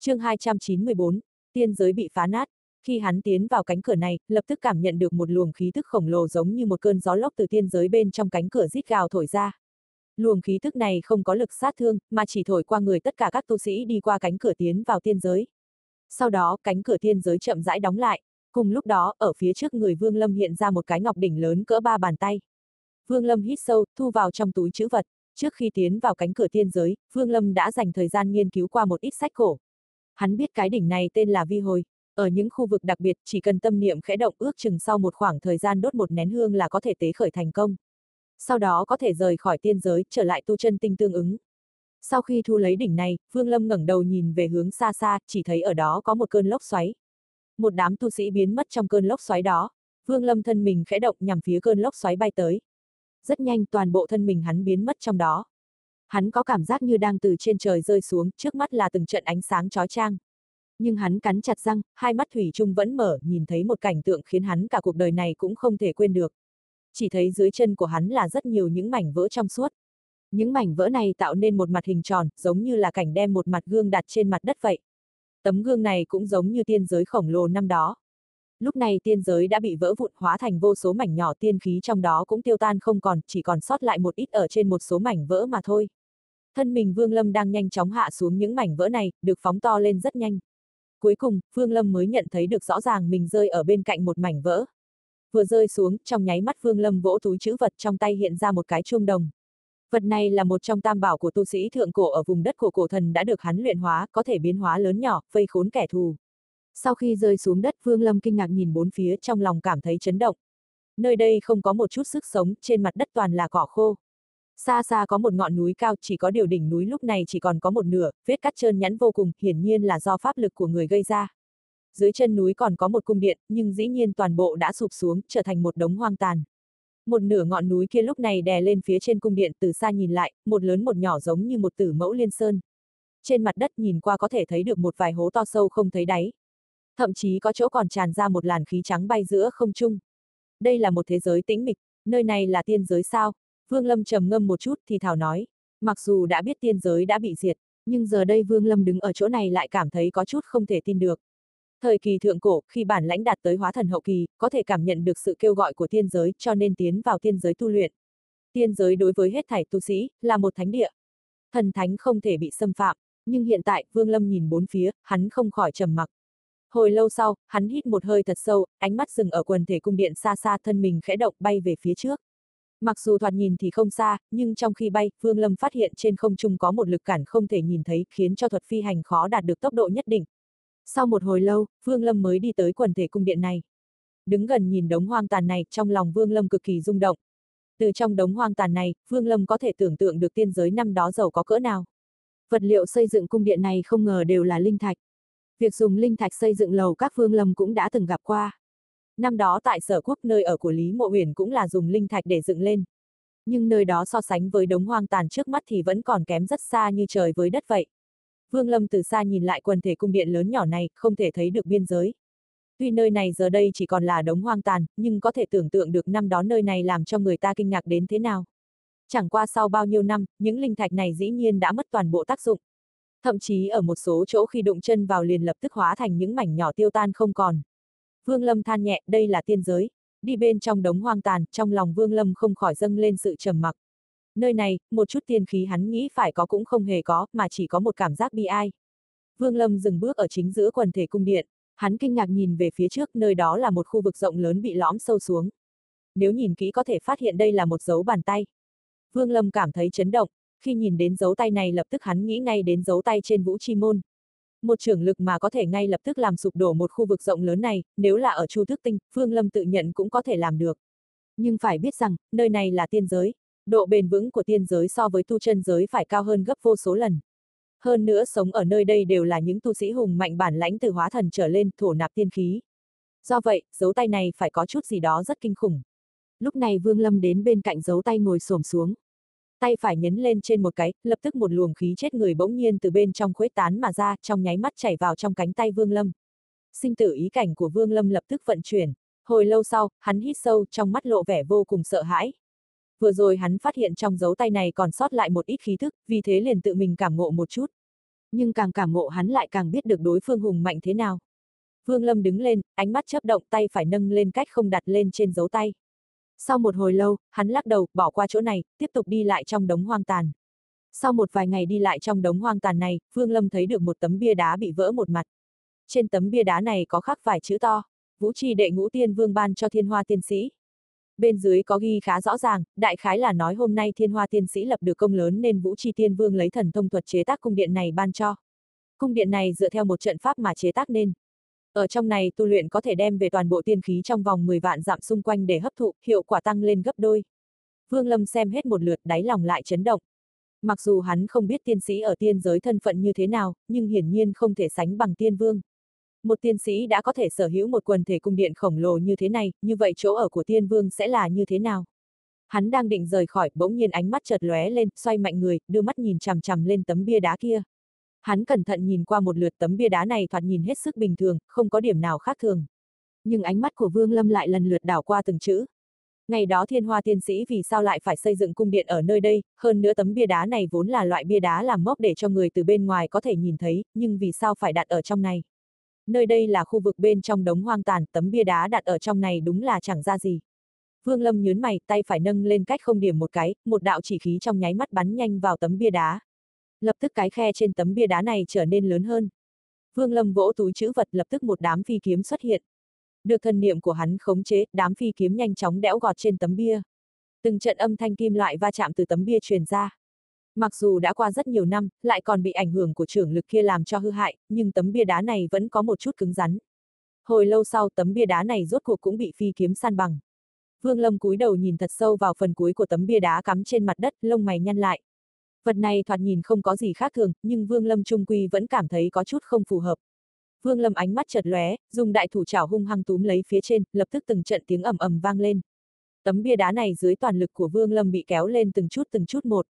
chương 294, tiên giới bị phá nát. Khi hắn tiến vào cánh cửa này, lập tức cảm nhận được một luồng khí tức khổng lồ giống như một cơn gió lốc từ tiên giới bên trong cánh cửa rít gào thổi ra. Luồng khí tức này không có lực sát thương, mà chỉ thổi qua người tất cả các tu sĩ đi qua cánh cửa tiến vào tiên giới. Sau đó, cánh cửa tiên giới chậm rãi đóng lại. Cùng lúc đó, ở phía trước người Vương Lâm hiện ra một cái ngọc đỉnh lớn cỡ ba bàn tay. Vương Lâm hít sâu, thu vào trong túi chữ vật. Trước khi tiến vào cánh cửa tiên giới, Vương Lâm đã dành thời gian nghiên cứu qua một ít sách cổ. Hắn biết cái đỉnh này tên là vi hồi. Ở những khu vực đặc biệt, chỉ cần tâm niệm khẽ động ước chừng sau một khoảng thời gian đốt một nén hương là có thể tế khởi thành công. Sau đó có thể rời khỏi tiên giới, trở lại tu chân tinh tương ứng. Sau khi thu lấy đỉnh này, Vương Lâm ngẩng đầu nhìn về hướng xa xa, chỉ thấy ở đó có một cơn lốc xoáy. Một đám tu sĩ biến mất trong cơn lốc xoáy đó. Vương Lâm thân mình khẽ động nhằm phía cơn lốc xoáy bay tới. Rất nhanh toàn bộ thân mình hắn biến mất trong đó. Hắn có cảm giác như đang từ trên trời rơi xuống, trước mắt là từng trận ánh sáng chói chang. Nhưng hắn cắn chặt răng, hai mắt thủy chung vẫn mở, nhìn thấy một cảnh tượng khiến hắn cả cuộc đời này cũng không thể quên được. Chỉ thấy dưới chân của hắn là rất nhiều những mảnh vỡ trong suốt. Những mảnh vỡ này tạo nên một mặt hình tròn, giống như là cảnh đem một mặt gương đặt trên mặt đất vậy. Tấm gương này cũng giống như tiên giới khổng lồ năm đó. Lúc này tiên giới đã bị vỡ vụn hóa thành vô số mảnh nhỏ tiên khí trong đó cũng tiêu tan không còn, chỉ còn sót lại một ít ở trên một số mảnh vỡ mà thôi. Thân mình Vương Lâm đang nhanh chóng hạ xuống những mảnh vỡ này, được phóng to lên rất nhanh. Cuối cùng, Vương Lâm mới nhận thấy được rõ ràng mình rơi ở bên cạnh một mảnh vỡ. Vừa rơi xuống, trong nháy mắt Vương Lâm vỗ túi chữ vật trong tay hiện ra một cái chuông đồng. Vật này là một trong tam bảo của tu sĩ thượng cổ ở vùng đất của cổ thần đã được hắn luyện hóa, có thể biến hóa lớn nhỏ, vây khốn kẻ thù. Sau khi rơi xuống đất Vương Lâm kinh ngạc nhìn bốn phía trong lòng cảm thấy chấn động. Nơi đây không có một chút sức sống, trên mặt đất toàn là cỏ khô. Xa xa có một ngọn núi cao, chỉ có điều đỉnh núi lúc này chỉ còn có một nửa, vết cắt trơn nhẵn vô cùng, hiển nhiên là do pháp lực của người gây ra. Dưới chân núi còn có một cung điện, nhưng dĩ nhiên toàn bộ đã sụp xuống, trở thành một đống hoang tàn. Một nửa ngọn núi kia lúc này đè lên phía trên cung điện từ xa nhìn lại, một lớn một nhỏ giống như một tử mẫu liên sơn. Trên mặt đất nhìn qua có thể thấy được một vài hố to sâu không thấy đáy. Thậm chí có chỗ còn tràn ra một làn khí trắng bay giữa không trung. Đây là một thế giới tĩnh mịch, nơi này là tiên giới sao? Vương Lâm trầm ngâm một chút thì thảo nói, mặc dù đã biết tiên giới đã bị diệt, nhưng giờ đây Vương Lâm đứng ở chỗ này lại cảm thấy có chút không thể tin được. Thời kỳ thượng cổ, khi bản lãnh đạt tới hóa thần hậu kỳ, có thể cảm nhận được sự kêu gọi của tiên giới cho nên tiến vào tiên giới tu luyện. Tiên giới đối với hết thảy tu sĩ, là một thánh địa. Thần thánh không thể bị xâm phạm, nhưng hiện tại, Vương Lâm nhìn bốn phía, hắn không khỏi trầm mặc. Hồi lâu sau, hắn hít một hơi thật sâu, ánh mắt dừng ở quần thể cung điện xa xa thân mình khẽ động bay về phía trước. Mặc dù thoạt nhìn thì không xa, nhưng trong khi bay, Vương Lâm phát hiện trên không trung có một lực cản không thể nhìn thấy, khiến cho thuật phi hành khó đạt được tốc độ nhất định. Sau một hồi lâu, Vương Lâm mới đi tới quần thể cung điện này. Đứng gần nhìn đống hoang tàn này, trong lòng Vương Lâm cực kỳ rung động. Từ trong đống hoang tàn này, Vương Lâm có thể tưởng tượng được tiên giới năm đó giàu có cỡ nào. Vật liệu xây dựng cung điện này không ngờ đều là linh thạch. Việc dùng linh thạch xây dựng lầu các Vương Lâm cũng đã từng gặp qua. Năm đó tại sở quốc nơi ở của Lý Mộ Huyền cũng là dùng linh thạch để dựng lên. Nhưng nơi đó so sánh với đống hoang tàn trước mắt thì vẫn còn kém rất xa như trời với đất vậy. Vương Lâm từ xa nhìn lại quần thể cung điện lớn nhỏ này, không thể thấy được biên giới. Tuy nơi này giờ đây chỉ còn là đống hoang tàn, nhưng có thể tưởng tượng được năm đó nơi này làm cho người ta kinh ngạc đến thế nào. Chẳng qua sau bao nhiêu năm, những linh thạch này dĩ nhiên đã mất toàn bộ tác dụng. Thậm chí ở một số chỗ khi đụng chân vào liền lập tức hóa thành những mảnh nhỏ tiêu tan không còn. Vương Lâm than nhẹ, đây là tiên giới. Đi bên trong đống hoang tàn, trong lòng Vương Lâm không khỏi dâng lên sự trầm mặc. Nơi này, một chút tiên khí hắn nghĩ phải có cũng không hề có, mà chỉ có một cảm giác bi ai. Vương Lâm dừng bước ở chính giữa quần thể cung điện, hắn kinh ngạc nhìn về phía trước, nơi đó là một khu vực rộng lớn bị lõm sâu xuống. Nếu nhìn kỹ có thể phát hiện đây là một dấu bàn tay. Vương Lâm cảm thấy chấn động, khi nhìn đến dấu tay này lập tức hắn nghĩ ngay đến dấu tay trên vũ chi môn. Một trưởng lực mà có thể ngay lập tức làm sụp đổ một khu vực rộng lớn này, nếu là ở Chu Thức Tinh, Vương Lâm tự nhận cũng có thể làm được. Nhưng phải biết rằng, nơi này là tiên giới, độ bền vững của tiên giới so với tu chân giới phải cao hơn gấp vô số lần. Hơn nữa sống ở nơi đây đều là những tu sĩ hùng mạnh bản lãnh từ hóa thần trở lên, thổ nạp tiên khí. Do vậy, dấu tay này phải có chút gì đó rất kinh khủng. Lúc này Vương Lâm đến bên cạnh dấu tay ngồi xổm xuống. Tay phải nhấn lên trên một cái, lập tức một luồng khí chết người bỗng nhiên từ bên trong khuếch tán mà ra, trong nháy mắt chảy vào trong cánh tay Vương Lâm. Sinh tử ý cảnh của Vương Lâm lập tức vận chuyển. Hồi lâu sau, hắn hít sâu, trong mắt lộ vẻ vô cùng sợ hãi. Vừa rồi hắn phát hiện trong dấu tay này còn sót lại một ít khí thức, vì thế liền tự mình cảm ngộ một chút. Nhưng càng cảm ngộ hắn lại càng biết được đối phương hùng mạnh thế nào. Vương Lâm đứng lên, ánh mắt chớp động tay phải nâng lên cách không đặt lên trên dấu tay. Sau một hồi lâu, hắn lắc đầu, bỏ qua chỗ này, tiếp tục đi lại trong đống hoang tàn. Sau một vài ngày đi lại trong đống hoang tàn này, Vương Lâm thấy được một tấm bia đá bị vỡ một mặt. Trên tấm bia đá này có khắc vài chữ to, Vũ trì đệ ngũ tiên vương ban cho thiên hoa tiên sĩ. Bên dưới có ghi khá rõ ràng, đại khái là nói hôm nay thiên hoa tiên sĩ lập được công lớn nên Vũ Trì Tiên Vương lấy thần thông thuật chế tác cung điện này ban cho. Cung điện này dựa theo một trận pháp mà chế tác nên. Ở trong này tu luyện có thể đem về toàn bộ tiên khí trong vòng 10 vạn dặm xung quanh để hấp thụ, hiệu quả tăng lên gấp đôi. Vương Lâm xem hết một lượt đáy lòng lại chấn động. Mặc dù hắn không biết tiên sĩ ở tiên giới thân phận như thế nào, nhưng hiển nhiên không thể sánh bằng tiên vương. Một tiên sĩ đã có thể sở hữu một quần thể cung điện khổng lồ như thế này, như vậy chỗ ở của tiên vương sẽ là như thế nào? Hắn đang định rời khỏi, bỗng nhiên ánh mắt chợt lóe lên, xoay mạnh người, đưa mắt nhìn chằm chằm lên tấm bia đá kia. Hắn cẩn thận nhìn qua một lượt tấm bia đá này thoạt nhìn hết sức bình thường, không có điểm nào khác thường. Nhưng ánh mắt của Vương Lâm lại lần lượt đảo qua từng chữ. Ngày đó thiên hoa tiên sĩ vì sao lại phải xây dựng cung điện ở nơi đây, hơn nữa tấm bia đá này vốn là loại bia đá làm mốc để cho người từ bên ngoài có thể nhìn thấy, nhưng vì sao phải đặt ở trong này nơi đây là khu vực bên trong đống hoang tàn, tấm bia đá đặt ở trong này đúng là chẳng ra gì. Vương Lâm nhớn mày, tay phải nâng lên cách không điểm một cái, một đạo chỉ khí trong nháy mắt bắn nhanh vào tấm bia đá. Lập tức cái khe trên tấm bia đá này trở nên lớn hơn. Vương Lâm vỗ túi chữ vật lập tức một đám phi kiếm xuất hiện. Được thần niệm của hắn khống chế, đám phi kiếm nhanh chóng đẽo gọt trên tấm bia. Từng trận âm thanh kim loại va chạm từ tấm bia truyền ra. Mặc dù đã qua rất nhiều năm, lại còn bị ảnh hưởng của trưởng lực kia làm cho hư hại, nhưng tấm bia đá này vẫn có một chút cứng rắn. Hồi lâu sau tấm bia đá này rốt cuộc cũng bị phi kiếm san bằng. Vương Lâm cúi đầu nhìn thật sâu vào phần cuối của tấm bia đá cắm trên mặt đất, lông mày nhăn lại. Vật này thoạt nhìn không có gì khác thường, nhưng Vương Lâm trung quy vẫn cảm thấy có chút không phù hợp. Vương Lâm ánh mắt chợt lóe, dùng đại thủ chảo hung hăng túm lấy phía trên, lập tức từng trận tiếng ầm ầm vang lên. Tấm bia đá này dưới toàn lực của Vương Lâm bị kéo lên từng chút từng chút một.